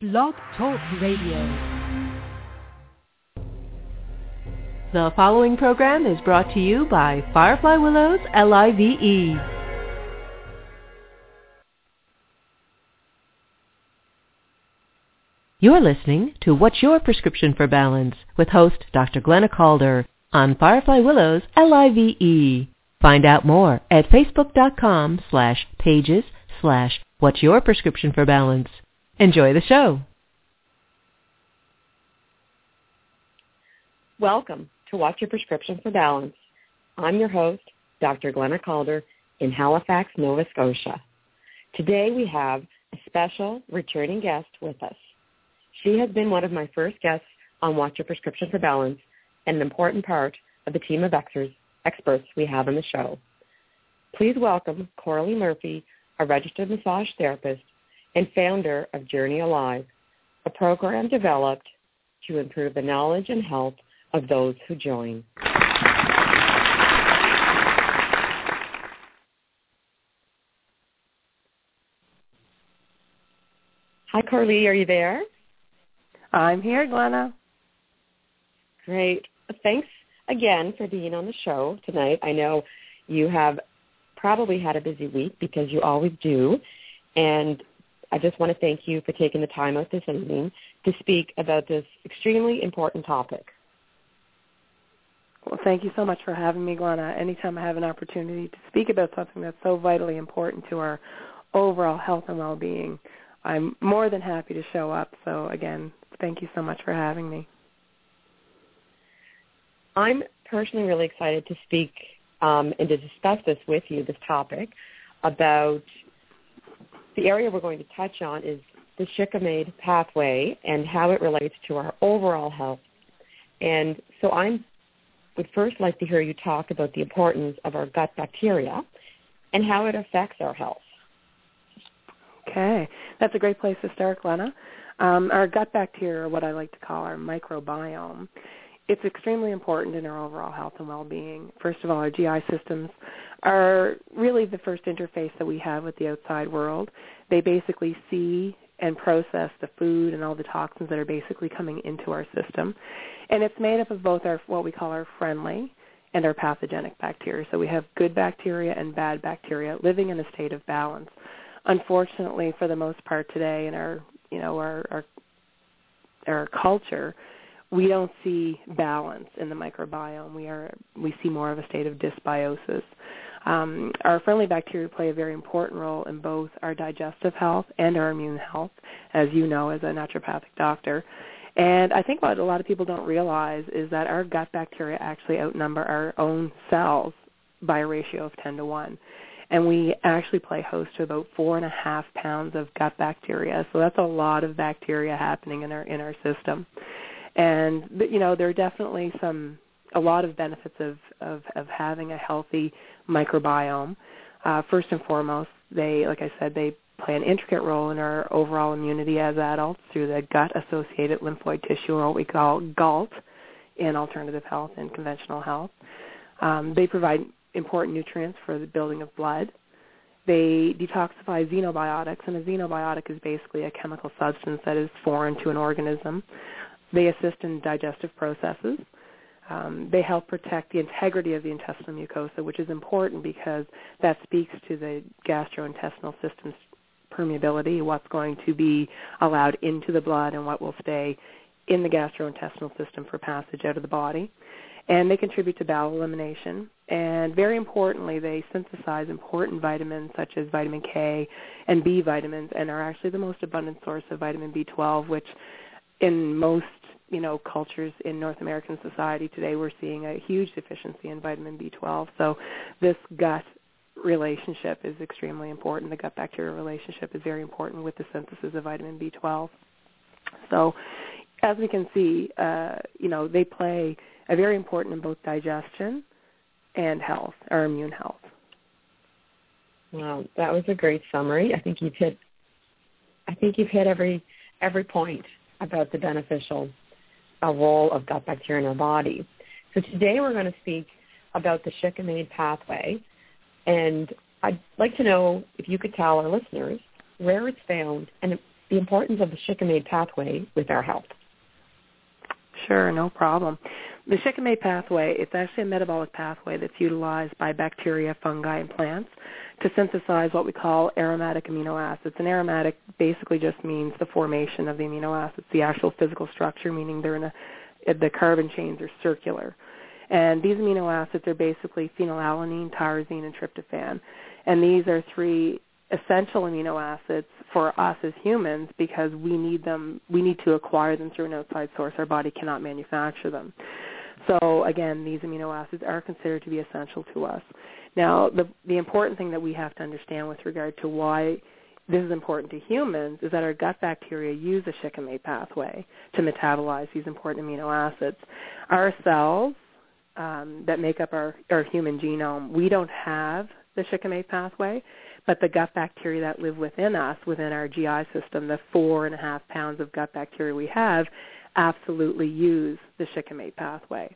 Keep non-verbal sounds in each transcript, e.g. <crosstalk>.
Blog Talk Radio. The following program is brought to you by Firefly Willows LIVE. You're listening to What's Your Prescription for Balance with host Dr. Glenna Calder on Firefly Willows LIVE. Find out more at facebook.com slash pages slash What's Your Prescription for Balance. Enjoy the show. Welcome to What's Your Prescription for Balance. I'm your host, Dr. Glenna Calder in Halifax, Nova Scotia. Today we have a special returning guest with us. She has been one of my first guests on What's Your Prescription for Balance and an important part of the team of experts we have on the show. Please welcome Coralie Murphy, a registered massage therapist and founder of Journey Alive, a program developed to improve the knowledge and health of those who join. Hi, Coralie. Are you there? I'm here, Glenna. Great. Thanks again for being on the show tonight. I know you have probably had a busy week because you always do. And I just want to thank you for taking the time out this evening to speak about this extremely important topic. Well, thank you so much for having me, Glenna. Anytime I have an opportunity to speak about something that's so vitally important to our overall health and well-being, I'm more than happy to show up. So again, thank you so much for having me. I'm personally really excited to speak um, and to discuss this with you, this topic, about the area we're going to touch on is the shikimate pathway and how it relates to our overall health. And so I would first like to hear you talk about the importance of our gut bacteria and how it affects our health. Okay, that's a great place to start, Glenna. Um, our gut bacteria, or what I like to call our microbiome, it's extremely important in our overall health and well-being. First of all, our GI systems are really the first interface that we have with the outside world. They basically see and process the food and all the toxins that are basically coming into our system. And it's made up of both our what we call our friendly and our pathogenic bacteria. So we have good bacteria and bad bacteria living in a state of balance. Unfortunately, for the most part today in our you know our our, our culture, we don't see balance in the microbiome. We are we see more of a state of dysbiosis. Um, our friendly bacteria play a very important role in both our digestive health and our immune health, as you know as a naturopathic doctor. And I think what a lot of people don't realize is that our gut bacteria actually outnumber our own cells by a ratio of 10 to 1. And we actually play host to about four and a half pounds of gut bacteria. So that's a lot of bacteria happening in our in our system and you know there are definitely some a lot of benefits of of, of having a healthy microbiome. Uh, first and foremost, they like I said they play an intricate role in our overall immunity as adults through the gut-associated lymphoid tissue, or what we call GALT, in alternative health and conventional health. Um, they provide important nutrients for the building of blood. They detoxify xenobiotics, and a xenobiotic is basically a chemical substance that is foreign to an organism. They assist in digestive processes. Um, they help protect the integrity of the intestinal mucosa, which is important because that speaks to the gastrointestinal system's permeability, what's going to be allowed into the blood and what will stay in the gastrointestinal system for passage out of the body. And they contribute to bowel elimination. And very importantly, they synthesize important vitamins such as vitamin K and B vitamins and are actually the most abundant source of vitamin B12, which in most you know cultures in North American society today, we're seeing a huge deficiency in vitamin B12. So this gut relationship is extremely important. The gut bacteria relationship is very important with the synthesis of vitamin B12. So as we can see, uh, you know, they play a very important in both digestion and health, our immune health. Wow, that was a great summary. I think you've hit I think you've hit every every point about the beneficial uh, role of gut bacteria in our body. So today we're going to speak about the shikimate pathway, and I'd like to know if you could tell our listeners where it's found and the importance of the shikimate pathway with our health. Sure, no problem. The shikimate pathway, it's actually a metabolic pathway that's utilized by bacteria, fungi, and plants to synthesize what we call aromatic amino acids. And aromatic basically just means the formation of the amino acids, the actual physical structure, meaning they're in a, the carbon chains are circular. And these amino acids are basically phenylalanine, tyrosine, and tryptophan. And these are three essential amino acids for us as humans because we need them we need to acquire them through an outside source our body cannot manufacture them so again these amino acids are considered to be essential to us now the the important thing that we have to understand with regard to why this is important to humans is that our gut bacteria use the shikimate pathway to metabolize these important amino acids our cells um, that make up our, our human genome we don't have the shikimate pathway but the gut bacteria that live within us, within our GI system, the four and a half pounds of gut bacteria we have, absolutely use the shikimate pathway.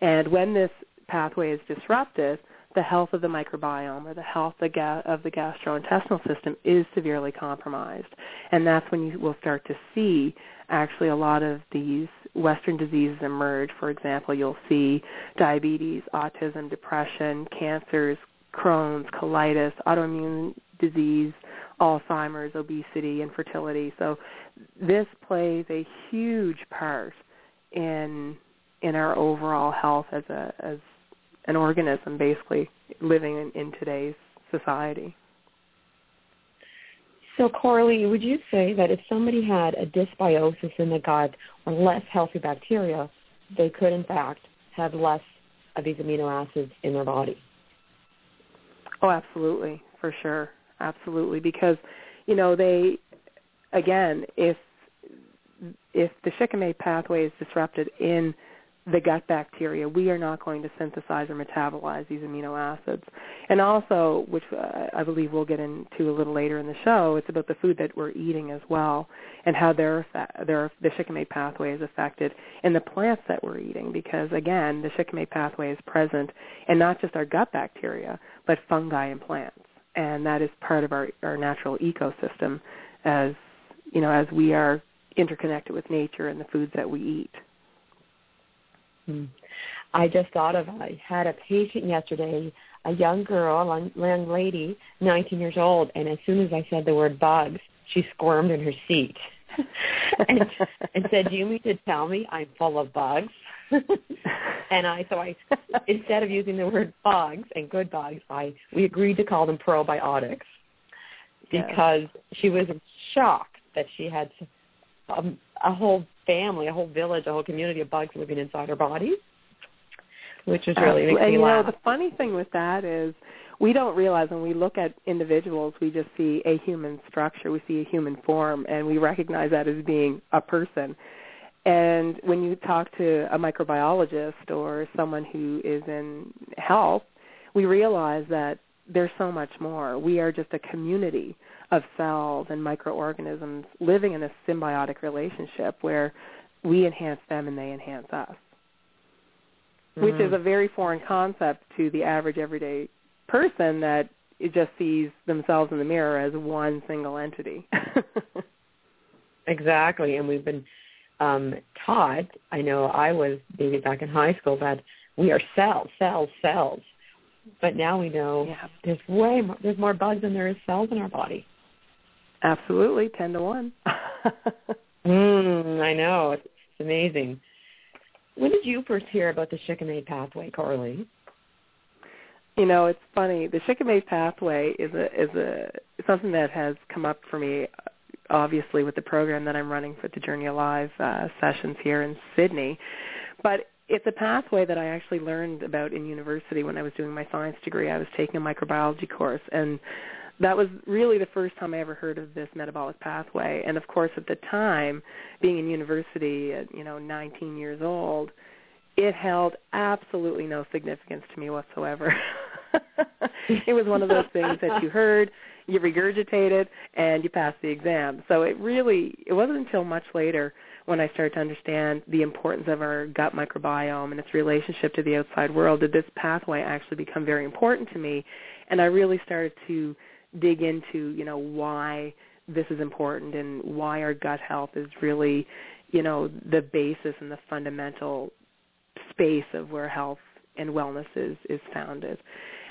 And when this pathway is disrupted, the health of the microbiome or the health of the gastrointestinal system is severely compromised. And that's when you will start to see actually a lot of these Western diseases emerge. For example, you'll see diabetes, autism, depression, cancers, Crohn's, colitis, autoimmune disease, Alzheimer's, obesity, infertility. So this plays a huge part in in our overall health as a as an organism basically living in, in today's society. So Coralie, would you say that if somebody had a dysbiosis in the gut or less healthy bacteria, they could in fact have less of these amino acids in their body? Oh, absolutely, for sure, absolutely. Because, you know, they, again, if if the shikimate pathway is disrupted in the gut bacteria, we are not going to synthesize or metabolize these amino acids. And also, which uh, I believe we'll get into a little later in the show, it's about the food that we're eating as well and how their, their, the shikimate pathway is affected in the plants that we're eating because, again, the shikimate pathway is present in not just our gut bacteria, but fungi and plants. And that is part of our, our natural ecosystem as, you know, as we are interconnected with nature and the foods that we eat. Hmm. I just thought of I had a patient yesterday, a young girl, a young lady, 19 years old, and as soon as I said the word bugs, she squirmed in her seat <laughs> and, and said, "Do you mean to tell me I'm full of bugs?" <laughs> and I so I instead of using the word bugs and good bugs, I we agreed to call them probiotics because yes. she was shocked that she had um, a whole family, a whole village, a whole community of bugs living inside our bodies, which is really makes and me you laugh. know the funny thing with that is we don't realize when we look at individuals, we just see a human structure, we see a human form, and we recognize that as being a person. And when you talk to a microbiologist or someone who is in health, we realize that there's so much more. We are just a community of cells and microorganisms living in a symbiotic relationship where we enhance them and they enhance us. Mm-hmm. Which is mm-hmm. a very foreign concept to the average everyday person that it just sees themselves in the mirror as one single entity. <laughs> exactly, and we've been um, taught. I know I was maybe back in high school that we are cells, cells, cells. But now we know yeah. there's way more, there's more bugs than there is cells in our body. Absolutely, ten to one. <laughs> <laughs> mm, I know it's, it's amazing. When did you first hear about the shikimate pathway, Coralie? You know, it's funny. The shikimate pathway is a is a something that has come up for me, obviously, with the program that I'm running for the Journey Alive uh, sessions here in Sydney. But it's a pathway that I actually learned about in university when I was doing my science degree. I was taking a microbiology course, and that was really the first time I ever heard of this metabolic pathway. And of course, at the time, being in university at you know 19 years old, it held absolutely no significance to me whatsoever. <laughs> it was one of those things that you heard, you regurgitated, and you passed the exam. So it really it wasn't until much later when I started to understand the importance of our gut microbiome and its relationship to the outside world did this pathway actually become very important to me and I really started to dig into, you know, why this is important and why our gut health is really, you know, the basis and the fundamental space of where health and wellness is is founded.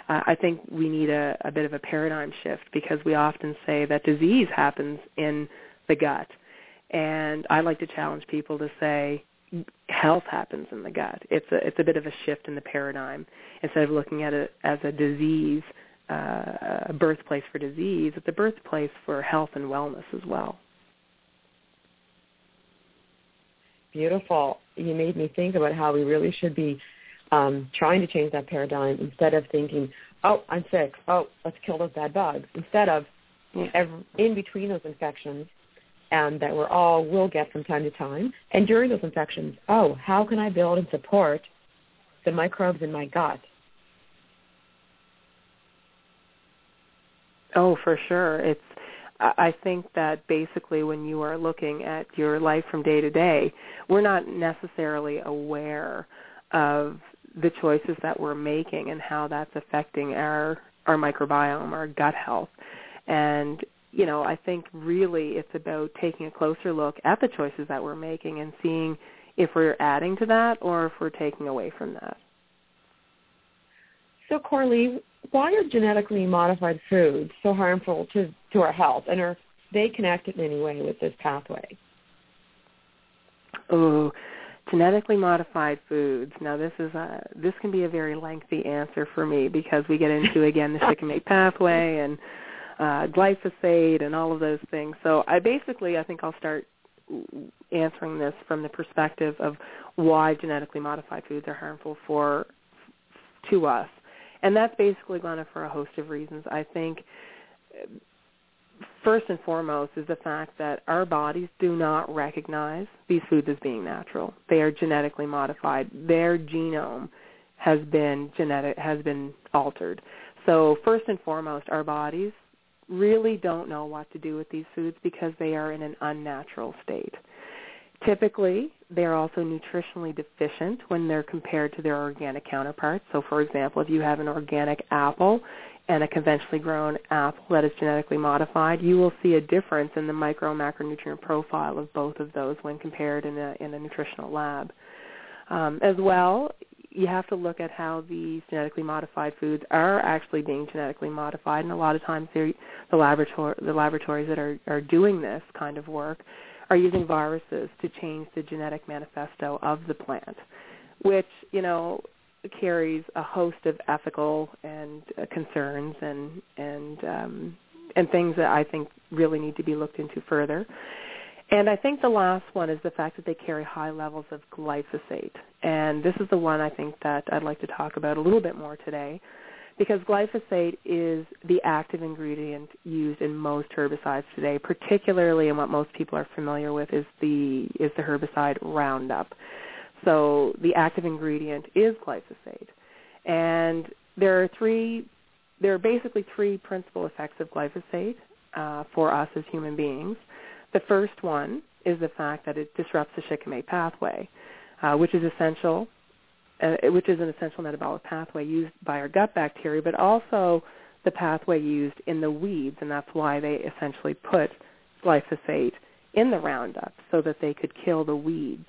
Uh, I think we need a, a bit of a paradigm shift because we often say that disease happens in the gut, and I like to challenge people to say health happens in the gut. It's a it's a bit of a shift in the paradigm. Instead of looking at it as a disease, a birthplace for disease, it's a birthplace for health and wellness as well. Beautiful. You made me think about how we really should be um, trying to change that paradigm instead of thinking, oh, I'm sick. Oh, let's kill those bad bugs. Instead of every, in between those infections, and that we're all will get from time to time. And during those infections, oh, how can I build and support the microbes in my gut? Oh, for sure. It's I think that basically when you are looking at your life from day to day, we're not necessarily aware of the choices that we're making and how that's affecting our our microbiome, our gut health. And you know, I think really it's about taking a closer look at the choices that we're making and seeing if we're adding to that or if we're taking away from that. So, Coralie, why are genetically modified foods so harmful to, to our health, and are they connected in any way with this pathway? Oh, genetically modified foods. Now, this is a this can be a very lengthy answer for me because we get into again the shikimate pathway and uh, glyphosate and all of those things. So I basically, I think I'll start answering this from the perspective of why genetically modified foods are harmful for to us, and that's basically going for a host of reasons. I think first and foremost is the fact that our bodies do not recognize these foods as being natural. They are genetically modified. Their genome has been genetic has been altered. So first and foremost, our bodies really don't know what to do with these foods because they are in an unnatural state. Typically, they're also nutritionally deficient when they're compared to their organic counterparts. So, for example, if you have an organic apple and a conventionally grown apple that is genetically modified, you will see a difference in the micro and macronutrient profile of both of those when compared in a, in a nutritional lab. Um, as well, you have to look at how these genetically modified foods are actually being genetically modified, and a lot of times the the laboratories that are are doing this kind of work are using viruses to change the genetic manifesto of the plant, which you know carries a host of ethical and uh, concerns and and um, and things that I think really need to be looked into further. And I think the last one is the fact that they carry high levels of glyphosate. And this is the one I think that I'd like to talk about a little bit more today because glyphosate is the active ingredient used in most herbicides today, particularly in what most people are familiar with is the is the herbicide Roundup. So the active ingredient is glyphosate. And there are three there are basically three principal effects of glyphosate uh, for us as human beings. The first one is the fact that it disrupts the shikimate pathway, uh, which is essential, uh, which is an essential metabolic pathway used by our gut bacteria, but also the pathway used in the weeds, and that's why they essentially put glyphosate in the Roundup so that they could kill the weeds.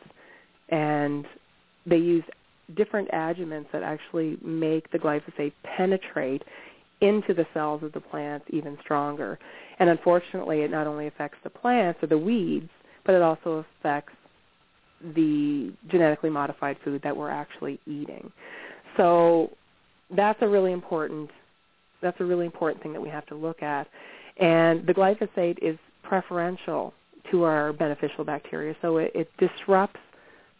And they used different adjuvants that actually make the glyphosate penetrate into the cells of the plants even stronger. And unfortunately, it not only affects the plants or the weeds, but it also affects the genetically modified food that we're actually eating. So that's a really important that's a really important thing that we have to look at. And the glyphosate is preferential to our beneficial bacteria, so it, it disrupts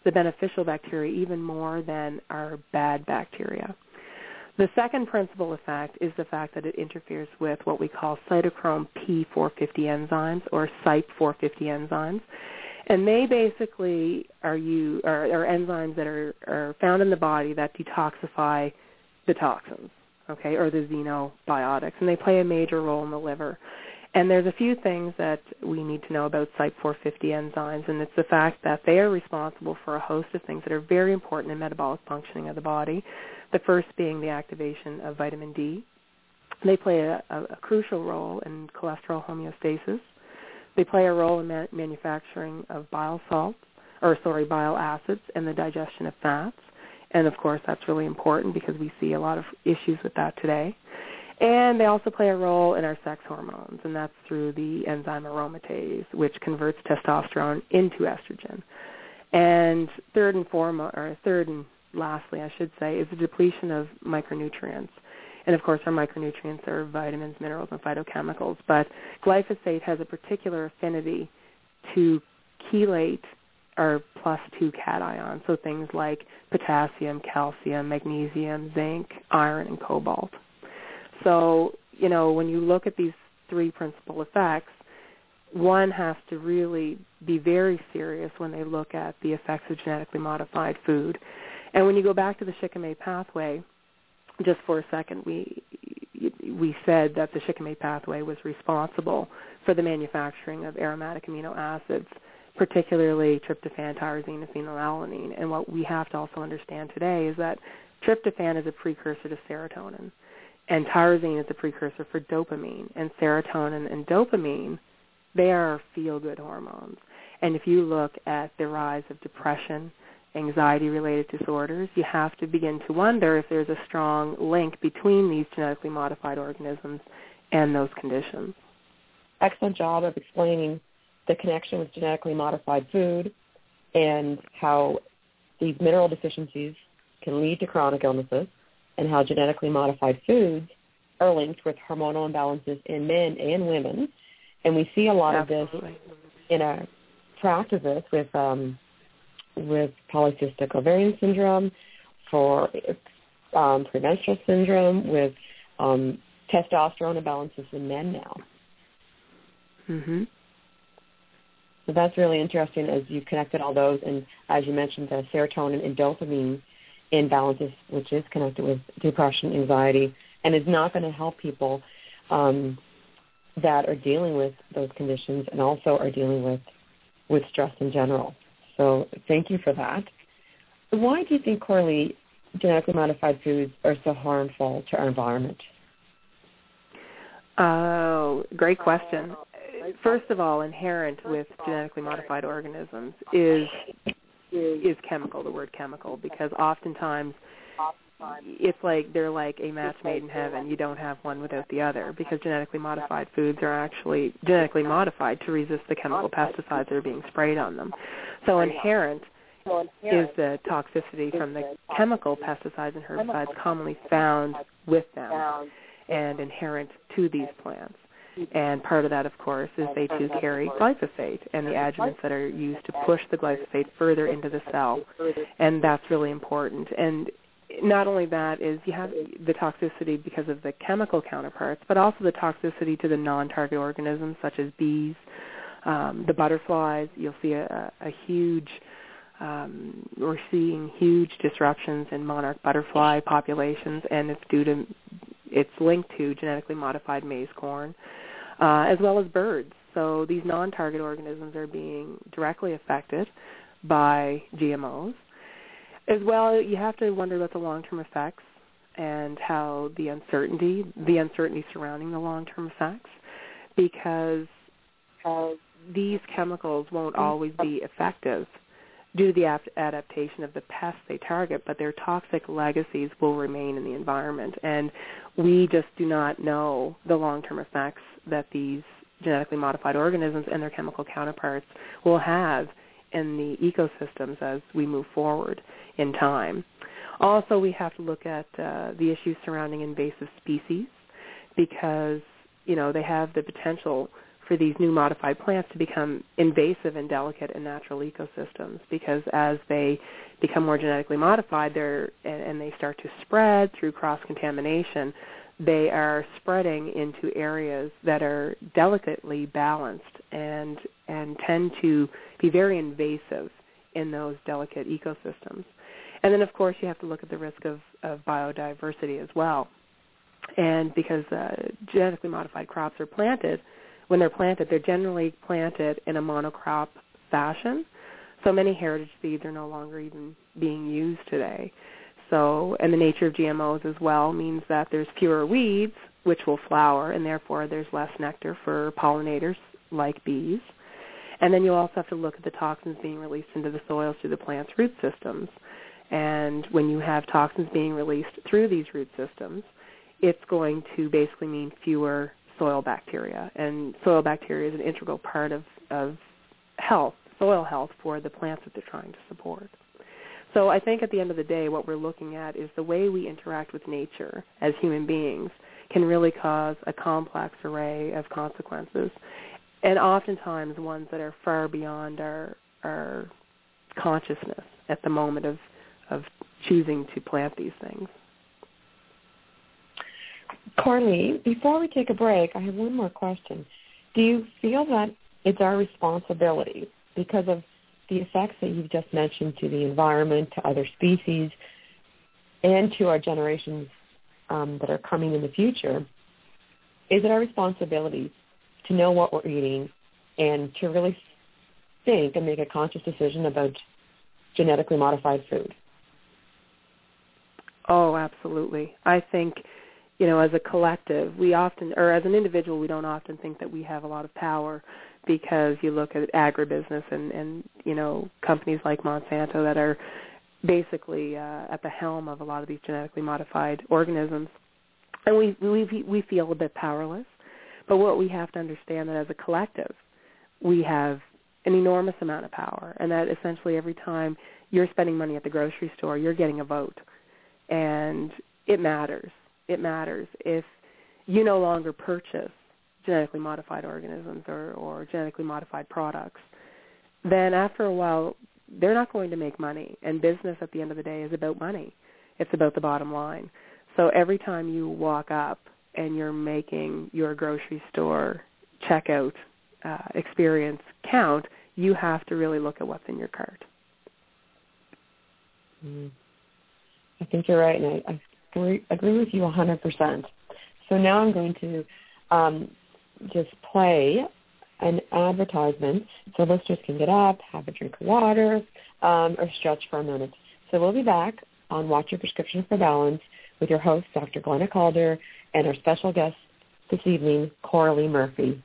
the beneficial bacteria even more than our bad bacteria. The second principal effect is the fact that it interferes with what we call cytochrome P450 enzymes or CYP450 enzymes. And they basically are, you, are, are enzymes that are, are found in the body that detoxify the toxins, okay, or the xenobiotics, and they play a major role in the liver. And there's a few things that we need to know about CYP450 enzymes, and it's the fact that they are responsible for a host of things that are very important in metabolic functioning of the body. The first being the activation of vitamin D. They play a, a, a crucial role in cholesterol homeostasis. They play a role in ma- manufacturing of bile salts, or sorry, bile acids, and the digestion of fats. And of course, that's really important because we see a lot of issues with that today. And they also play a role in our sex hormones, and that's through the enzyme aromatase, which converts testosterone into estrogen. And third and foremost, or third and lastly, I should say, is the depletion of micronutrients. And of course, our micronutrients are vitamins, minerals, and phytochemicals. But glyphosate has a particular affinity to chelate our plus two cations, so things like potassium, calcium, magnesium, zinc, iron, and cobalt. So, you know, when you look at these three principal effects, one has to really be very serious when they look at the effects of genetically modified food. And when you go back to the shikimate pathway, just for a second, we we said that the shikimate pathway was responsible for the manufacturing of aromatic amino acids, particularly tryptophan, tyrosine, and phenylalanine. And what we have to also understand today is that tryptophan is a precursor to serotonin, and tyrosine is a precursor for dopamine. And serotonin and dopamine, they are feel-good hormones. And if you look at the rise of depression, anxiety-related disorders, you have to begin to wonder if there's a strong link between these genetically modified organisms and those conditions. Excellent job of explaining the connection with genetically modified food and how these mineral deficiencies can lead to chronic illnesses and how genetically modified foods are linked with hormonal imbalances in men and women. And we see a lot Absolutely. of this in our practices with um, with polycystic ovarian syndrome, for um, premenstrual syndrome, with um, testosterone imbalances in men now. Mm-hmm. So that's really interesting as you've connected all those, and as you mentioned, the serotonin and dopamine imbalances, which is connected with depression, anxiety, and is not going to help people um, that are dealing with those conditions and also are dealing with with stress in general. So thank you for that. Why do you think, Coralie, genetically modified foods are so harmful to our environment? Oh, great question. First of all, inherent with genetically modified organisms is is chemical, the word chemical, because oftentimes it's like they're like a match made in heaven. You don't have one without the other because genetically modified foods are actually genetically modified to resist the chemical pesticides that are being sprayed on them. So inherent is the toxicity from the chemical pesticides and herbicides commonly found with them and inherent to these plants. And part of that, of course, is they too carry glyphosate and the adjuvants that are used to push the glyphosate further into the cell. And that's really important. And not only that is you have the toxicity because of the chemical counterparts, but also the toxicity to the non-target organisms such as bees, um, the butterflies. You'll see a, a huge um, we're seeing huge disruptions in monarch butterfly populations, and it's due to it's linked to genetically modified maize corn, uh, as well as birds. So these non-target organisms are being directly affected by GMOs. As well, you have to wonder about the long-term effects and how the uncertainty, the uncertainty surrounding the long-term effects, because uh, these chemicals won't always be effective due to the adaptation of the pests they target, but their toxic legacies will remain in the environment. And we just do not know the long-term effects that these genetically modified organisms and their chemical counterparts will have in the ecosystems as we move forward in time. Also, we have to look at uh, the issues surrounding invasive species because, you know, they have the potential for these new modified plants to become invasive and delicate in natural ecosystems because as they become more genetically modified they're, and, and they start to spread through cross-contamination, they are spreading into areas that are delicately balanced and, and tend to be very invasive in those delicate ecosystems. And then, of course, you have to look at the risk of, of biodiversity as well. And because uh, genetically modified crops are planted, when they're planted, they're generally planted in a monocrop fashion. So many heritage seeds are no longer even being used today. So, and the nature of GMOs as well means that there's fewer weeds, which will flower, and therefore there's less nectar for pollinators like bees. And then you also have to look at the toxins being released into the soils through the plant's root systems. And when you have toxins being released through these root systems, it's going to basically mean fewer soil bacteria. And soil bacteria is an integral part of, of health, soil health for the plants that they're trying to support. So I think at the end of the day, what we're looking at is the way we interact with nature as human beings can really cause a complex array of consequences, and oftentimes ones that are far beyond our our consciousness at the moment of of choosing to plant these things. Coralie, before we take a break, I have one more question. Do you feel that it's our responsibility because of the effects that you've just mentioned to the environment, to other species, and to our generations um, that are coming in the future? Is it our responsibility to know what we're eating and to really think and make a conscious decision about genetically modified food? Oh, absolutely. I think, you know, as a collective, we often, or as an individual, we don't often think that we have a lot of power because you look at agribusiness and, and you know, companies like Monsanto that are basically uh, at the helm of a lot of these genetically modified organisms. And we, we, we feel a bit powerless. But what we have to understand that as a collective, we have an enormous amount of power, and that essentially every time you're spending money at the grocery store, you're getting a vote and it matters. It matters if you no longer purchase genetically modified organisms or, or genetically modified products, then after a while they're not going to make money. And business at the end of the day is about money. It's about the bottom line. So every time you walk up and you're making your grocery store checkout uh, experience count, you have to really look at what's in your cart. Mm. I think you're right, and I, I agree, with you 100%. So now I'm going to um, just play an advertisement so listeners can get up, have a drink of water, um, or stretch for a minute. So we'll be back on What's Your Prescription for Balance with your host, Dr. Glenna Calder, and our special guest this evening, Coralie Murphy.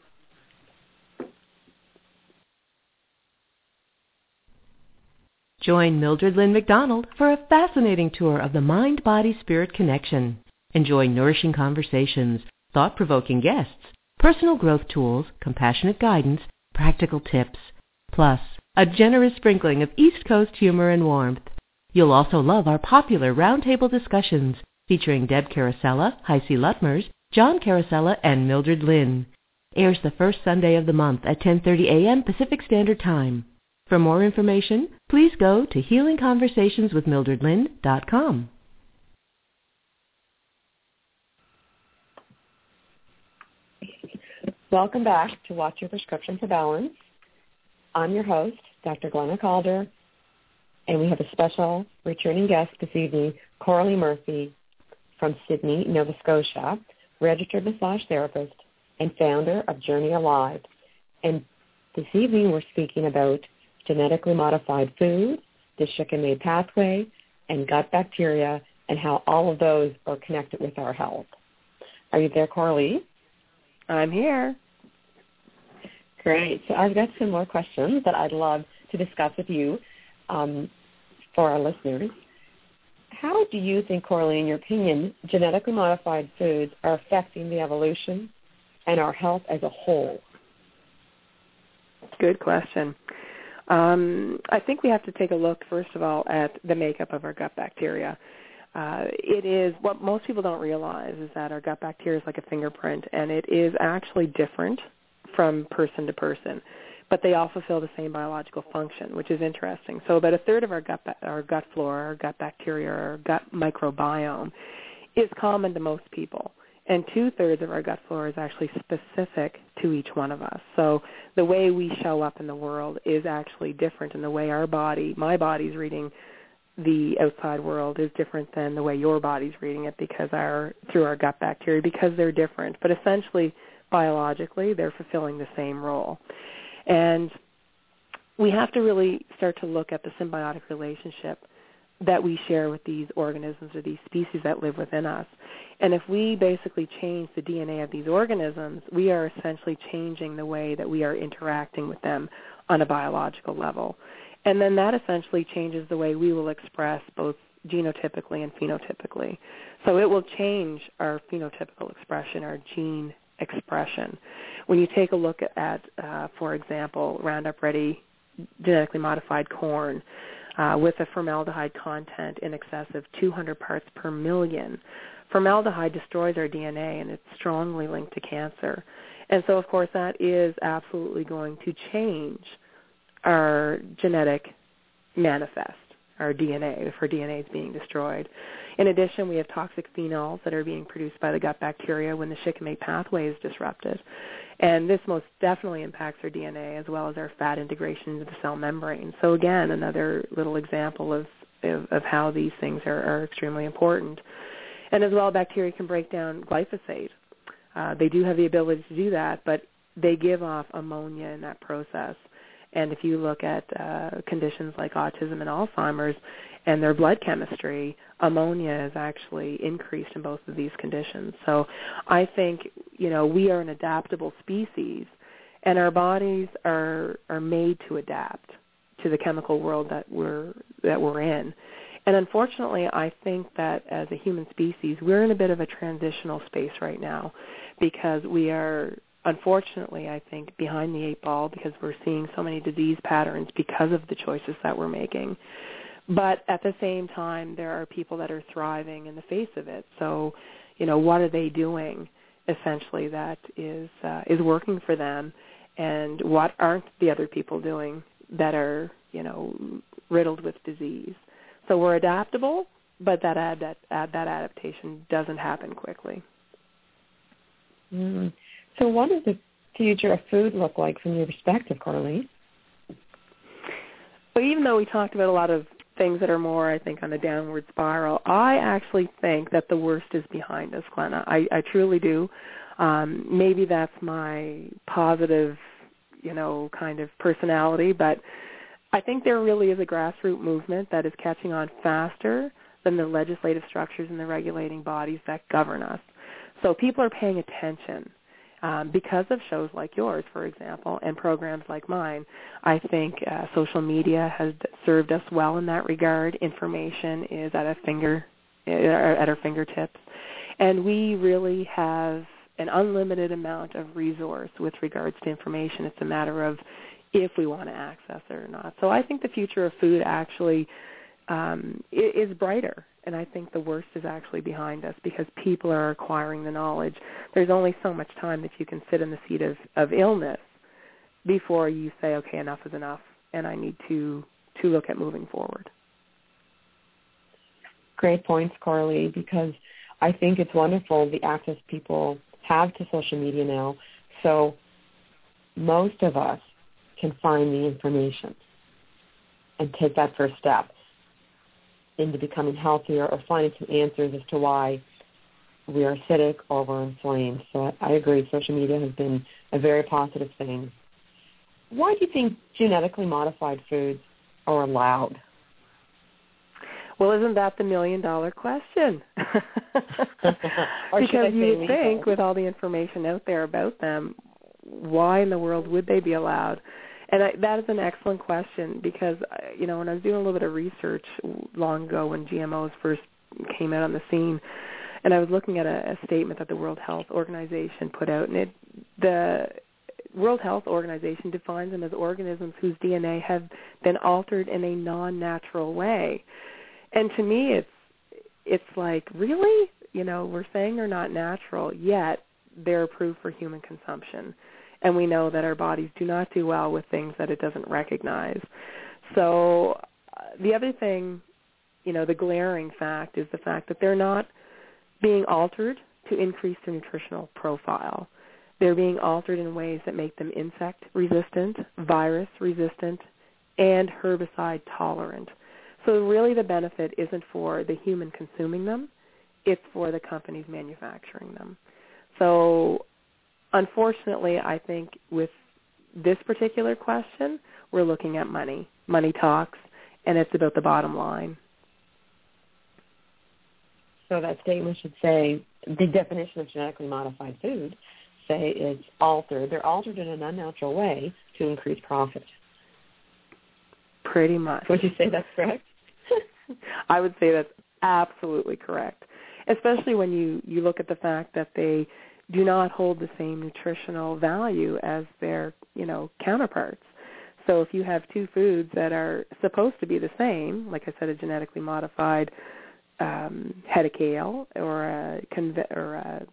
Join Mildred Lynn McDonald for a fascinating tour of the mind-body-spirit connection. Enjoy nourishing conversations, thought-provoking guests, personal growth tools, compassionate guidance, practical tips, plus a generous sprinkling of East Coast humor and warmth. You'll also love our popular roundtable discussions featuring Deb Carosella, Heisey Lutmers, John Carosella, and Mildred Lynn. Airs the first Sunday of the month at 10:30 a.m. Pacific Standard Time. For more information, please go to healingconversationswithmildredlynn.com. Welcome back to What's Your Prescription for Balance. I'm your host, Dr. Glenna Calder, and we have a special returning guest this evening, Coralie Murphy from Sydney, Nova Scotia, registered massage therapist and founder of Journey Alive. And this evening we're speaking about genetically modified food, the shikimate pathway, and gut bacteria, and how all of those are connected with our health. Are you there, Coralie? I'm here. Great. So I've got some more questions that I'd love to discuss with you um, for our listeners. How do you think, Coralie, in your opinion, genetically modified foods are affecting the evolution and our health as a whole? Good question. Um, I think we have to take a look, first of all, at the makeup of our gut bacteria. Uh, it is what most people don't realize is that our gut bacteria is like a fingerprint, and it is actually different from person to person, but they all fulfill the same biological function, which is interesting. So about a third of our gut, our gut flora, our gut bacteria, our gut microbiome is common to most people and two-thirds of our gut flora is actually specific to each one of us. So the way we show up in the world is actually different, and the way our body, my body's reading the outside world is different than the way your body's reading it because our through our gut bacteria because they're different. But essentially, biologically, they're fulfilling the same role, and we have to really start to look at the symbiotic relationship that we share with these organisms or these species that live within us. And if we basically change the DNA of these organisms, we are essentially changing the way that we are interacting with them on a biological level. And then that essentially changes the way we will express both genotypically and phenotypically. So it will change our phenotypical expression, our gene expression. When you take a look at, uh, for example, Roundup Ready genetically modified corn uh, with a formaldehyde content in excess of 200 parts per million, formaldehyde destroys our DNA and it's strongly linked to cancer. And so, of course, that is absolutely going to change our genetic manifest, our DNA, if our DNA is being destroyed. In addition, we have toxic phenols that are being produced by the gut bacteria when the shikimate pathway is disrupted. And this most definitely impacts our DNA as well as our fat integration into the cell membrane. So again, another little example of, of, of how these things are, are extremely important. And as well, bacteria can break down glyphosate. Uh, they do have the ability to do that, but they give off ammonia in that process. And if you look at uh, conditions like autism and Alzheimer's and their blood chemistry, ammonia is actually increased in both of these conditions. So I think, you know, we are an adaptable species and our bodies are are made to adapt to the chemical world that we're that we're in. And unfortunately, I think that as a human species, we're in a bit of a transitional space right now because we are unfortunately, I think, behind the eight ball because we're seeing so many disease patterns because of the choices that we're making. But at the same time, there are people that are thriving in the face of it. So, you know, what are they doing essentially that is uh, is working for them, and what aren't the other people doing that are, you know, riddled with disease? So we're adaptable, but that ad- that, ad- that adaptation doesn't happen quickly. Mm. So what does the future of food look like from your perspective, Coralie? Well, even though we talked about a lot of things that are more, I think, on a downward spiral, I actually think that the worst is behind us, Glenna. I, I truly do. Um, maybe that's my positive, you know, kind of personality, but I think there really is a grassroots movement that is catching on faster than the legislative structures and the regulating bodies that govern us. So people are paying attention um, because of shows like yours, for example, and programs like mine. I think uh, social media has served us well in that regard. Information is at a finger uh, at our fingertips, and we really have an unlimited amount of resource with regards to information. It's a matter of if we want to access it or not. So I think the future of food actually um, is brighter and I think the worst is actually behind us because people are acquiring the knowledge. There's only so much time that you can sit in the seat of, of illness before you say, okay, enough is enough, and I need to to look at moving forward. Great points, Coralie, because I think it's wonderful the access people have to social media now. So most of us can find the information and take that first step into becoming healthier or finding some answers as to why we are acidic or we're inflamed. So I, I agree. Social media has been a very positive thing. Why do you think genetically modified foods are allowed? Well, isn't that the million dollar question? <laughs> because you think, with all the information out there about them, why in the world would they be allowed? And I, that is an excellent question because uh, you know when I was doing a little bit of research long ago when GMOs first came out on the scene, and I was looking at a, a statement that the World Health Organization put out, and it the World Health Organization defines them as organisms whose DNA have been altered in a non-natural way. And to me, it's it's like really, you know, we're saying they're not natural, yet they're approved for human consumption and we know that our bodies do not do well with things that it doesn't recognize. So uh, the other thing, you know, the glaring fact is the fact that they're not being altered to increase their nutritional profile. They're being altered in ways that make them insect resistant, virus resistant, and herbicide tolerant. So really the benefit isn't for the human consuming them, it's for the companies manufacturing them. So unfortunately, I think with this particular question, we're looking at money. Money talks, and it's about the bottom line. So that statement should say the definition of genetically modified food say it's altered. They're altered in an unnatural way to increase profit. Pretty much. Would you say that's correct? <laughs> I would say that's absolutely correct, especially when you you look at the fact that they do not hold the same nutritional value as their you know counterparts. So if you have two foods that are supposed to be the same, like I said, a genetically modified um, head of kale or a conve- or a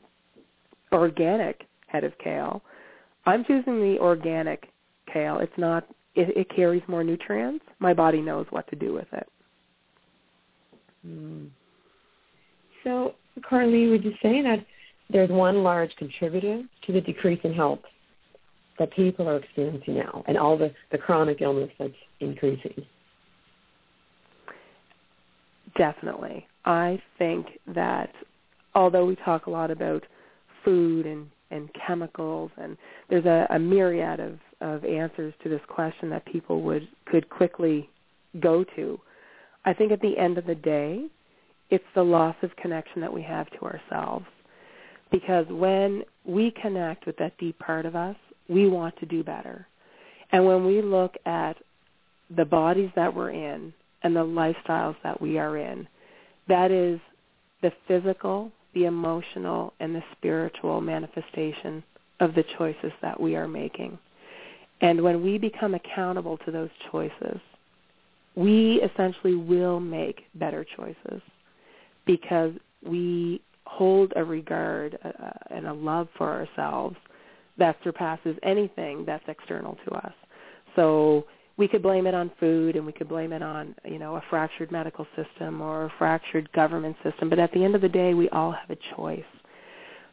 organic head of kale, I'm choosing the organic kale. It's not. It, it carries more nutrients. My body knows what to do with it. Mm. So, Coralie, would you say that there's one large contributor to the decrease in health that people are experiencing now and all the, the chronic illness that's increasing? Definitely. I think that although we talk a lot about food and, and chemicals and there's a, a myriad of, of answers to this question that people would could quickly go to, I think at the end of the day, it's the loss of connection that we have to ourselves. Because when we connect with that deep part of us, we want to do better. And when we look at the bodies that we're in and the lifestyles that we are in, that is the physical, the emotional, and the spiritual manifestation of the choices that we are making. And when we become accountable to those choices, we essentially will make better choices because we hold a regard uh, and a love for ourselves that surpasses anything that's external to us. So we could blame it on food and we could blame it on, you know, a fractured medical system or a fractured government system, but at the end of the day we all have a choice.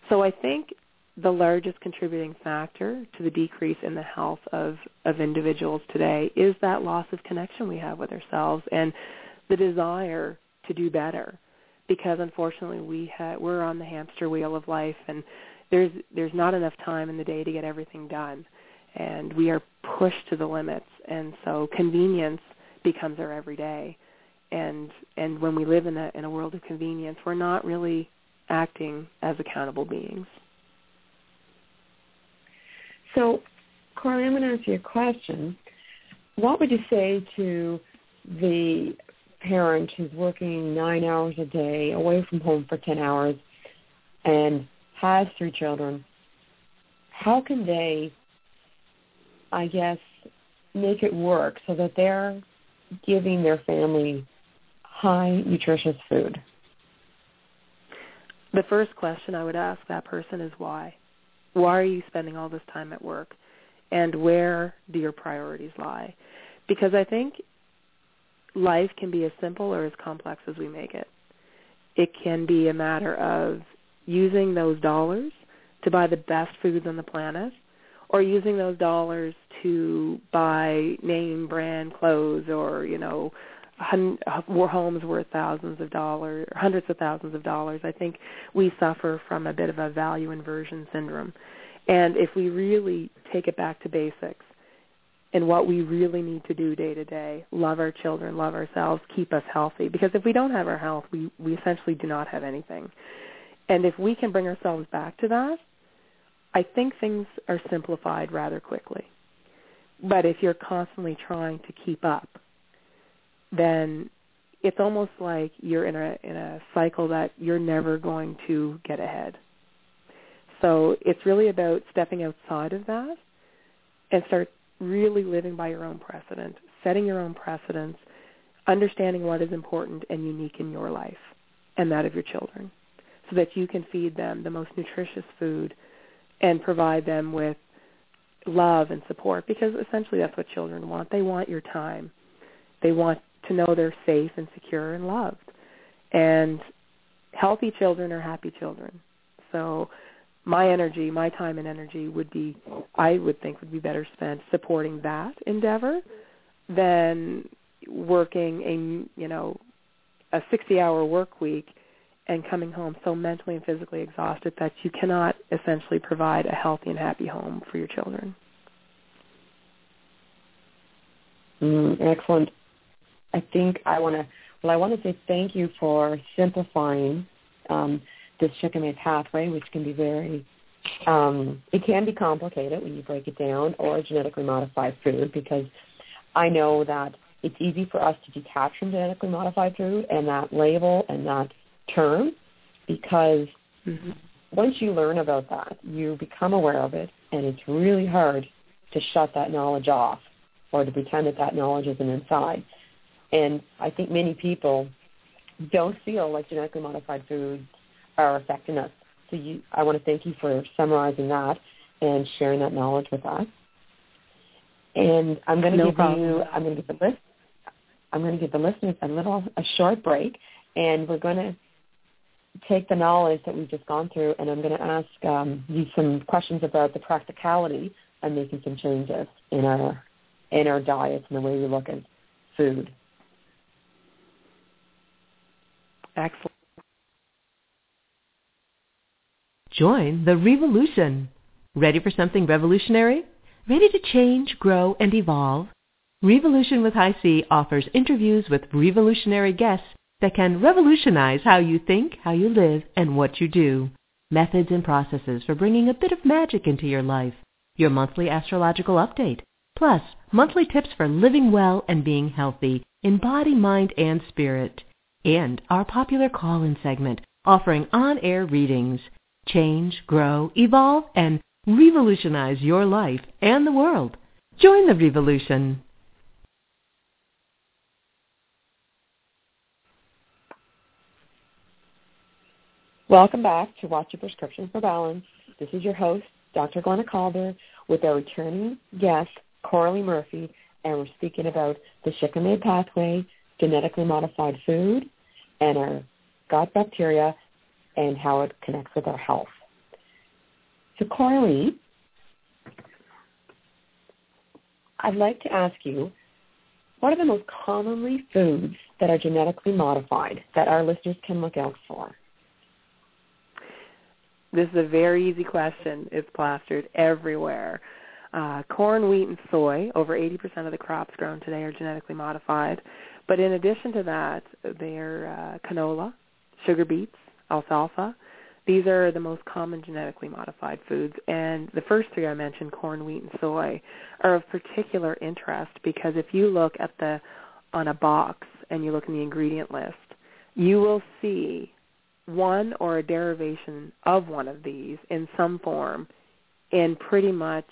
So I think the largest contributing factor to the decrease in the health of, of individuals today is that loss of connection we have with ourselves and the desire to do better because unfortunately we ha- we're on the hamster wheel of life and there's there's not enough time in the day to get everything done. And we are pushed to the limits and so convenience becomes our everyday. And and when we live in a in a world of convenience we're not really acting as accountable beings. So, Coralie, I'm going to ask you a question. What would you say to the parent who's working nine hours a day, away from home for 10 hours, and has three children? How can they, I guess, make it work so that they're giving their family high nutritious food? The first question I would ask that person is why? Why are you spending all this time at work? And where do your priorities lie? Because I think life can be as simple or as complex as we make it. It can be a matter of using those dollars to buy the best foods on the planet or using those dollars to buy name brand clothes or, you know, homes worth thousands of dollars, hundreds of thousands of dollars. I think we suffer from a bit of a value inversion syndrome. And if we really take it back to basics and what we really need to do day to day, love our children, love ourselves, keep us healthy. Because if we don't have our health, we, we essentially do not have anything. And if we can bring ourselves back to that, I think things are simplified rather quickly. But if you're constantly trying to keep up, then it's almost like you're in a in a cycle that you're never going to get ahead. So it's really about stepping outside of that and start really living by your own precedent, setting your own precedents, understanding what is important and unique in your life and that of your children so that you can feed them the most nutritious food and provide them with love and support because essentially that's what children want. They want your time. They want to know they're safe and secure and loved. And healthy children are happy children. So my energy, my time and energy would be, I would think, would be better spent supporting that endeavor than working a, you know, a 60-hour work week and coming home so mentally and physically exhausted that you cannot essentially provide a healthy and happy home for your children. Mm, excellent. I think I want to, well, I want to say thank you for simplifying um, this Shikimate pathway, which can be very, um, it can be complicated when you break it down, or genetically modified food, because I know that it's easy for us to detach from genetically modified food and that label and that term because mm-hmm. once you learn about that, you become aware of it, and it's really hard to shut that knowledge off or to pretend that that knowledge isn't inside. And I think many people don't feel like genetically modified foods are affecting us. So you, I want to thank you for summarizing that and sharing that knowledge with us. And I'm going to no give problem. you, I'm going to give the list, I'm going to give the listeners a little, a short break, and we're going to take the knowledge that we've just gone through, and I'm going to ask um, you some questions about the practicality of making some changes in our in our diets and the way we look at food. Excellent. Join the revolution. Ready for something revolutionary? Ready to change, grow, and evolve? Revolution with High C offers interviews with revolutionary guests that can revolutionize how you think, how you live, and what you do. Methods and processes for bringing a bit of magic into your life. Your monthly astrological update. Plus, monthly tips for living well and being healthy in body, mind, and spirit. And our popular call-in segment offering on-air readings. Change, grow, evolve, and revolutionize your life and the world. Join the revolution. Welcome back to What's Your Prescription for Balance. This is your host, Dr. Glenna Calder, with our returning guest, Coralie Murphy, and we're speaking about the shikimate pathway, genetically modified food, and our gut bacteria, and how it connects with our health. So, Coralie, I'd like to ask you, what are the most commonly foods that are genetically modified that our listeners can look out for? This is a very easy question. It's plastered everywhere. Uh, corn, wheat, and soy, over 80% of the crops grown today are genetically modified. But in addition to that, they're uh, canola, sugar beets, alfalfa. These are the most common genetically modified foods. And the first three I mentioned, corn, wheat, and soy, are of particular interest because if you look at the on a box and you look in the ingredient list, you will see one or a derivation of one of these in some form in pretty much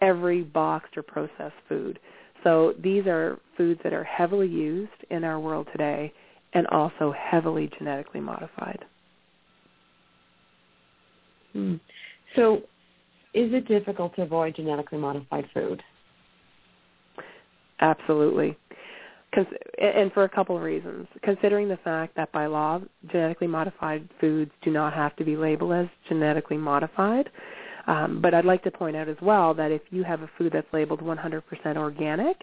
every boxed or processed food. So these are foods that are heavily used in our world today and also heavily genetically modified. Hmm. So is it difficult to avoid genetically modified food? Absolutely and for a couple of reasons. Considering the fact that by law, genetically modified foods do not have to be labeled as genetically modified. Um, but I'd like to point out as well that if you have a food that's labeled 100% organic,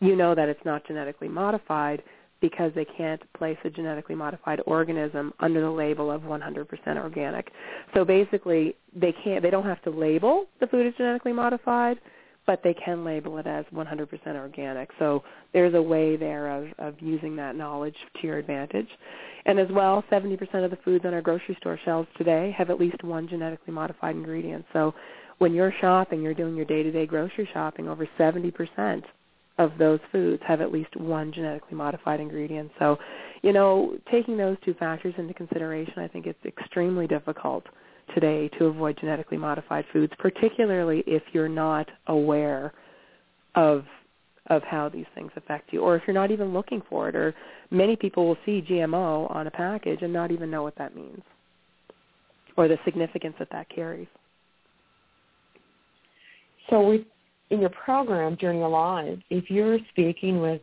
you know that it's not genetically modified because they can't place a genetically modified organism under the label of 100% organic. So basically, they can't they don't have to label the food as genetically modified but they can label it as 100% organic. So there's a way there of, of using that knowledge to your advantage. And as well, 70% of the foods on our grocery store shelves today have at least one genetically modified ingredient. So when you're shopping, you're doing your day-to-day grocery shopping, over 70% of those foods have at least one genetically modified ingredient. So, you know, taking those two factors into consideration, I think it's extremely difficult today to avoid genetically modified foods, particularly if you're not aware of of how these things affect you or if you're not even looking for it or many people will see GMO on a package and not even know what that means or the significance that that carries. So we, in your program Journey Alive, if you're speaking with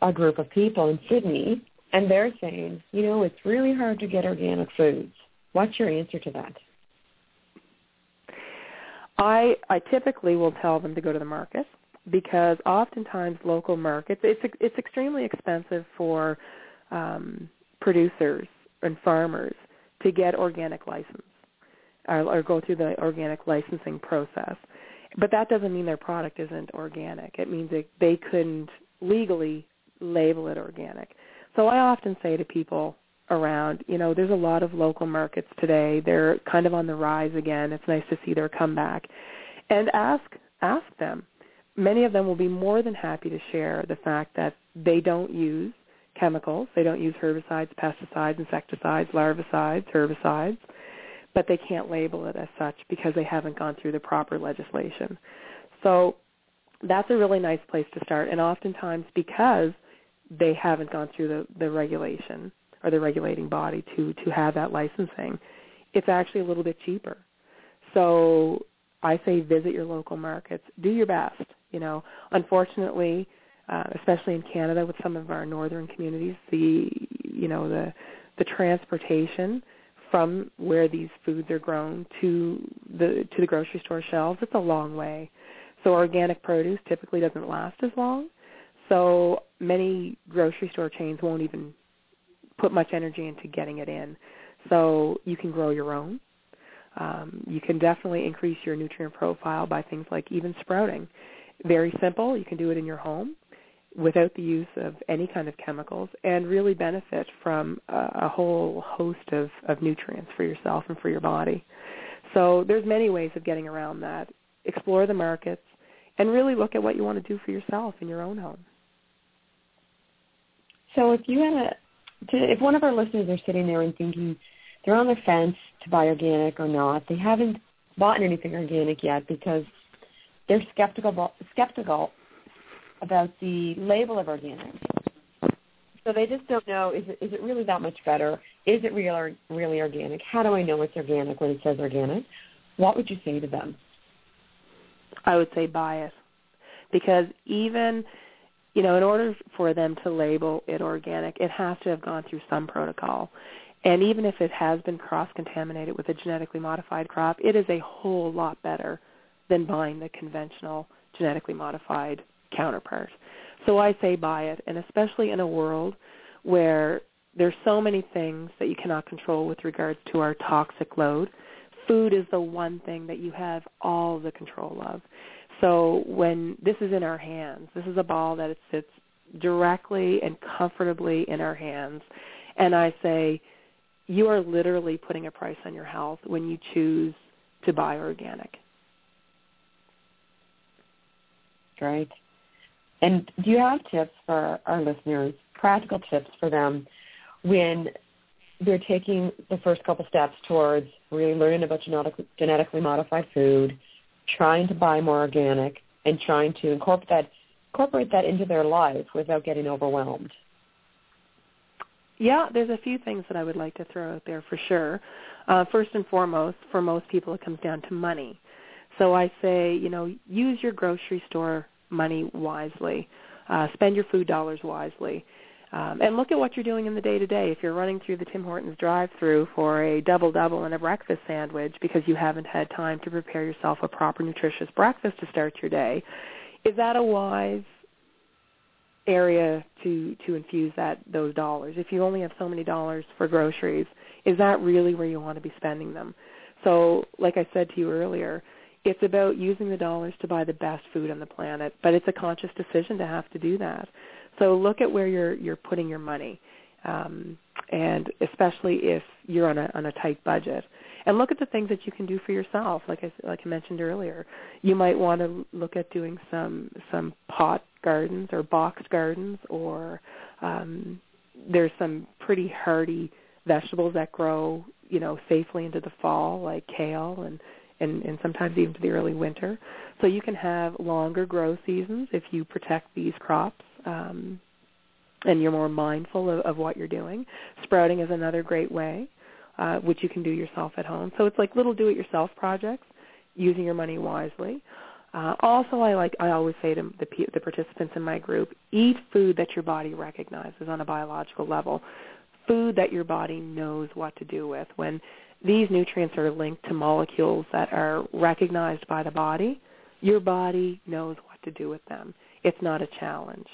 a group of people in Sydney and they're saying, you know, it's really hard to get organic foods. What's your answer to that? I I typically will tell them to go to the market because oftentimes local markets it's it's extremely expensive for um, producers and farmers to get organic license or, or go through the organic licensing process. But that doesn't mean their product isn't organic. It means that they couldn't legally label it organic. So I often say to people, around. You know, there's a lot of local markets today. They're kind of on the rise again. It's nice to see their comeback. And ask ask them, many of them will be more than happy to share the fact that they don't use chemicals. They don't use herbicides, pesticides, insecticides, larvicides, herbicides, but they can't label it as such because they haven't gone through the proper legislation. So that's a really nice place to start. And oftentimes because they haven't gone through the, the regulation or the regulating body to, to have that licensing, it's actually a little bit cheaper. So I say visit your local markets. Do your best. You know, unfortunately, uh, especially in Canada with some of our northern communities, the you know the the transportation from where these foods are grown to the to the grocery store shelves it's a long way. So organic produce typically doesn't last as long. So many grocery store chains won't even put much energy into getting it in. So you can grow your own. Um, you can definitely increase your nutrient profile by things like even sprouting. Very simple. You can do it in your home without the use of any kind of chemicals and really benefit from a, a whole host of, of nutrients for yourself and for your body. So there's many ways of getting around that. Explore the markets and really look at what you want to do for yourself in your own home. So if you had a, to, if one of our listeners are sitting there and thinking they're on the fence to buy organic or not, they haven't bought anything organic yet because they're skeptical skeptical about the label of organic. So they just don't know is it is it really that much better? Is it real or really organic? How do I know it's organic when it says organic? What would you say to them? I would say bias. Because even you know, in order for them to label it organic, it has to have gone through some protocol. And even if it has been cross-contaminated with a genetically modified crop, it is a whole lot better than buying the conventional genetically modified counterpart. So I say buy it, and especially in a world where there's so many things that you cannot control with regards to our toxic load. Food is the one thing that you have all the control of. So when this is in our hands, this is a ball that it sits directly and comfortably in our hands. And I say, you are literally putting a price on your health when you choose to buy organic. Great. And do you have tips for our listeners, practical tips for them when they're taking the first couple steps towards really learning about genetic, genetically modified food, trying to buy more organic, and trying to incorporate that, incorporate that into their life without getting overwhelmed? Yeah, there's a few things that I would like to throw out there for sure. Uh, first and foremost, for most people, it comes down to money. So I say, you know, use your grocery store money wisely. Uh, spend your food dollars wisely. Um, and look at what you're doing in the day to day. If you're running through the Tim Hortons drive-through for a double double and a breakfast sandwich because you haven't had time to prepare yourself a proper nutritious breakfast to start your day, is that a wise area to to infuse that those dollars? If you only have so many dollars for groceries, is that really where you want to be spending them? So, like I said to you earlier, it's about using the dollars to buy the best food on the planet, but it's a conscious decision to have to do that. So look at where you're you're putting your money, um, and especially if you're on a on a tight budget, and look at the things that you can do for yourself. Like I like I mentioned earlier, you might want to look at doing some some pot gardens or boxed gardens, or um, there's some pretty hardy vegetables that grow you know safely into the fall, like kale and and, and sometimes even to the early winter. So you can have longer grow seasons if you protect these crops um, and you're more mindful of, of what you're doing. Sprouting is another great way, uh, which you can do yourself at home. So it's like little do-it-yourself projects, using your money wisely. Uh, also, I like I always say to the, the participants in my group, eat food that your body recognizes on a biological level, food that your body knows what to do with. When these nutrients are linked to molecules that are recognized by the body. Your body knows what to do with them. It's not a challenge.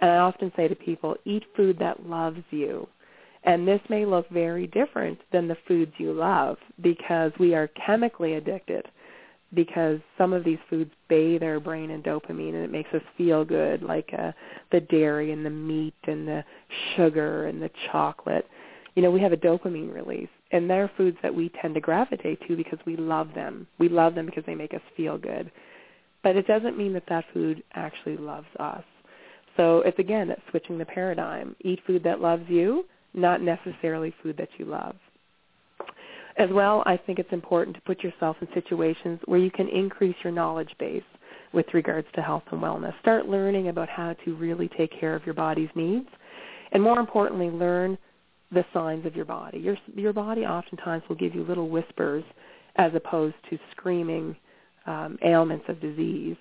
And I often say to people, eat food that loves you. And this may look very different than the foods you love because we are chemically addicted because some of these foods bathe our brain in dopamine and it makes us feel good like uh, the dairy and the meat and the sugar and the chocolate. You know, we have a dopamine release and they're foods that we tend to gravitate to because we love them. We love them because they make us feel good. but it doesn't mean that that food actually loves us. So it's again, it's switching the paradigm. Eat food that loves you, not necessarily food that you love. As well, I think it's important to put yourself in situations where you can increase your knowledge base with regards to health and wellness. Start learning about how to really take care of your body's needs, and more importantly, learn the signs of your body. Your your body oftentimes will give you little whispers as opposed to screaming um, ailments of disease.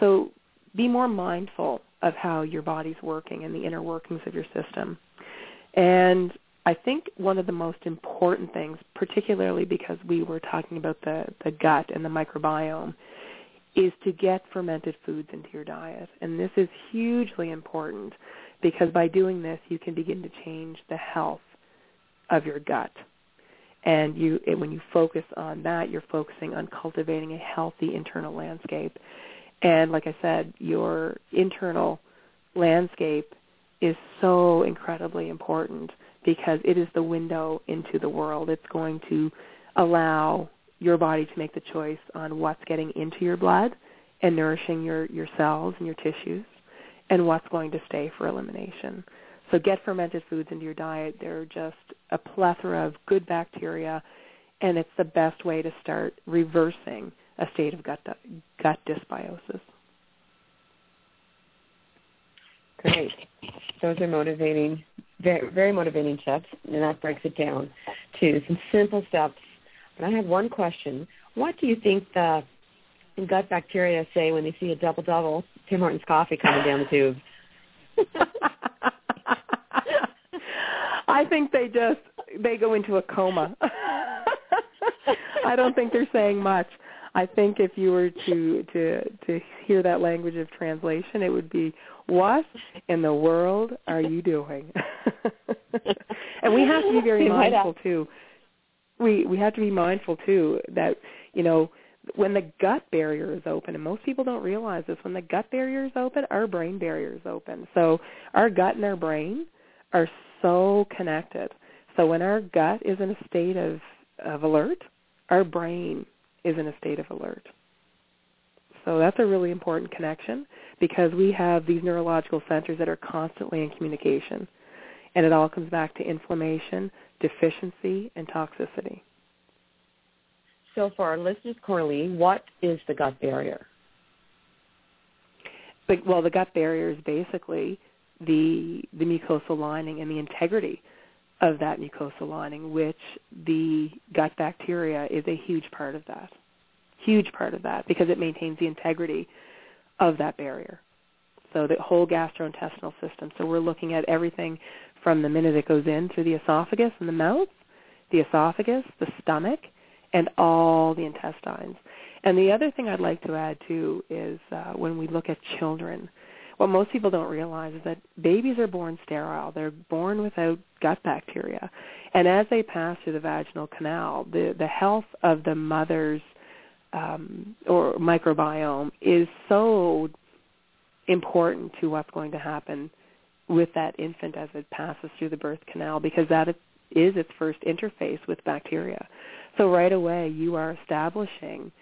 So be more mindful of how your body's working and the inner workings of your system. And I think one of the most important things, particularly because we were talking about the, the gut and the microbiome, is to get fermented foods into your diet. And this is hugely important because by doing this, you can begin to change the health of your gut. And you, when you focus on that, you're focusing on cultivating a healthy internal landscape. And like I said, your internal landscape is so incredibly important because it is the window into the world. It's going to allow your body to make the choice on what's getting into your blood and nourishing your, your cells and your tissues and what's going to stay for elimination. So get fermented foods into your diet. They're just a plethora of good bacteria, and it's the best way to start reversing a state of gut, gut dysbiosis. Great. Those are motivating, very, very motivating tips, and that breaks it down to some simple steps. But I have one question. What do you think the gut bacteria say when they see a double double Tim Hortons coffee coming down the tube? <laughs> <laughs> I think they just they go into a coma. <laughs> I don't think they're saying much. I think if you were to to to hear that language of translation, it would be what in the world are you doing? <laughs> and we have to be very mindful too. We we have to be mindful too that you know when the gut barrier is open, and most people don't realize this, when the gut barrier is open, our brain barrier is open. So our gut and our brain are so connected. So when our gut is in a state of, of alert, our brain is in a state of alert. So that's a really important connection because we have these neurological centers that are constantly in communication. And it all comes back to inflammation, deficiency, and toxicity. So for our listeners, Coralie, what is the gut barrier? well, the gut barrier is basically the the mucosal lining and the integrity of that mucosal lining, which the gut bacteria is a huge part of that. Huge part of that because it maintains the integrity of that barrier. So the whole gastrointestinal system. So we're looking at everything from the minute it goes in through the esophagus and the mouth, the esophagus, the stomach, and all the intestines. And the other thing I'd like to add too is uh, when we look at children, what most people don't realize is that babies are born sterile. They're born without gut bacteria. And as they pass through the vaginal canal, the, the health of the mother's um, or microbiome is so important to what's going to happen with that infant as it passes through the birth canal because that is its first interface with bacteria. So right away you are establishing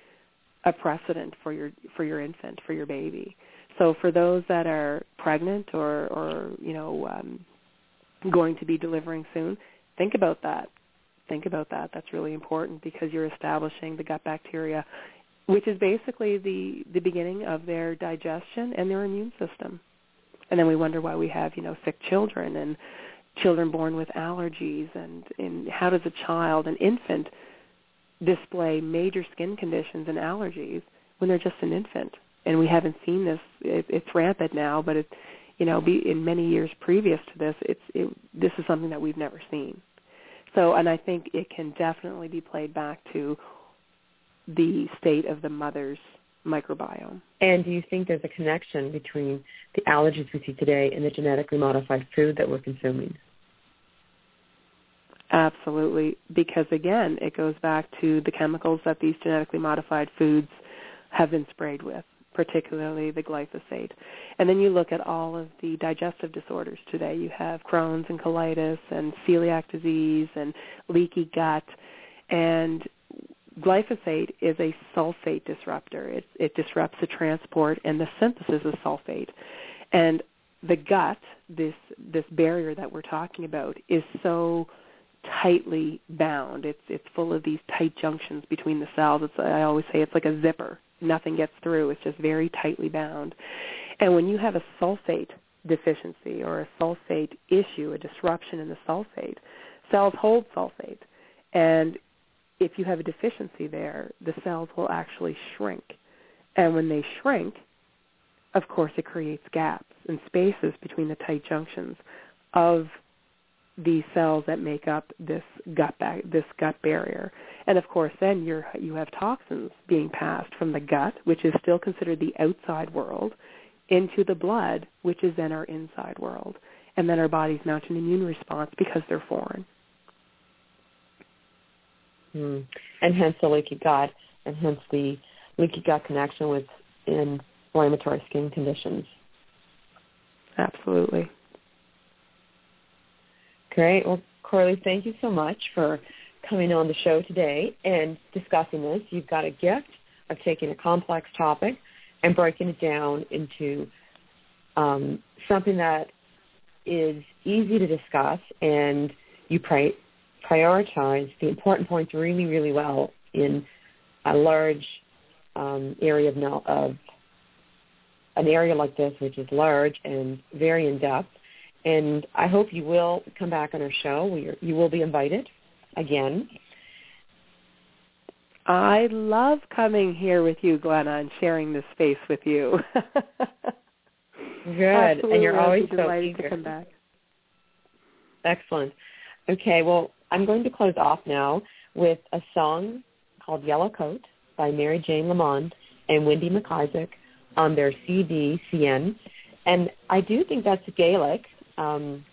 a precedent for your for your infant, for your baby. So for those that are pregnant or, or you know, um, going to be delivering soon, think about that. Think about that. That's really important because you're establishing the gut bacteria, which is basically the, the beginning of their digestion and their immune system. And then we wonder why we have, you know, sick children and children born with allergies and, and how does a child, an infant, display major skin conditions and allergies when they're just an infant and we haven't seen this. It, it's rampant now, but it, you know, be, in many years previous to this, it's it, this is something that we've never seen. So, and I think it can definitely be played back to the state of the mother's microbiome. And do you think there's a connection between the allergies we see today and the genetically modified food that we're consuming? Absolutely, because again, it goes back to the chemicals that these genetically modified foods have been sprayed with particularly the glyphosate. And then you look at all of the digestive disorders today. You have Crohn's and colitis and celiac disease and leaky gut. And glyphosate is a sulfate disruptor. It, it disrupts the transport and the synthesis of sulfate. And the gut, this this barrier that we're talking about, is so tightly bound. It's it's full of these tight junctions between the cells. It's I always say it's like a zipper. Nothing gets through. It's just very tightly bound. And when you have a sulfate deficiency or a sulfate issue, a disruption in the sulfate, cells hold sulfate. And if you have a deficiency there, the cells will actually shrink. And when they shrink, of course, it creates gaps and spaces between the tight junctions of these cells that make up this gut ba- this gut barrier. And of course, then you're you have toxins being passed from the gut, which is still considered the outside world, into the blood, which is then our inside world. And then our bodies mount an immune response because they're foreign. Mm. And hence the leaky gut, and hence the leaky gut connection with inflammatory skin conditions. Absolutely. Great. Well, Coralie, thank you so much for coming on the show today and discussing this. You've got a gift of taking a complex topic and breaking it down into um, something that is easy to discuss and you pri- prioritize the important points really, really well in a large um, area of, of an area like this, which is large and very in depth. And I hope you will come back on our show. We you will be invited again. I love coming here with you, Glenna, and sharing this space with you. <laughs> Good, Absolutely. and you're always so delighted to come back. Excellent. Okay, well, I'm going to close off now with a song called Yellow Coat by Mary Jane Lamond and Wendy McIsaac on their CD Seinn. And I do think that's Gaelic. Um,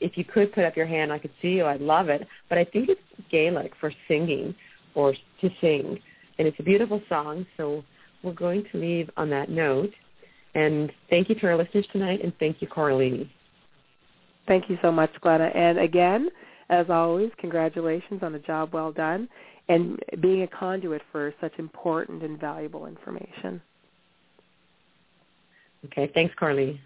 if you could put up your hand, I could see you. I'd love it. But I think it's Gaelic for singing or to sing. And it's a beautiful song, so we're going to leave on that note. And thank you to our listeners tonight, and thank you, Coralie. Thank you so much, Glenna. And again, as always, congratulations on a job well done and being a conduit for such important and valuable information. Okay, thanks, Coralie.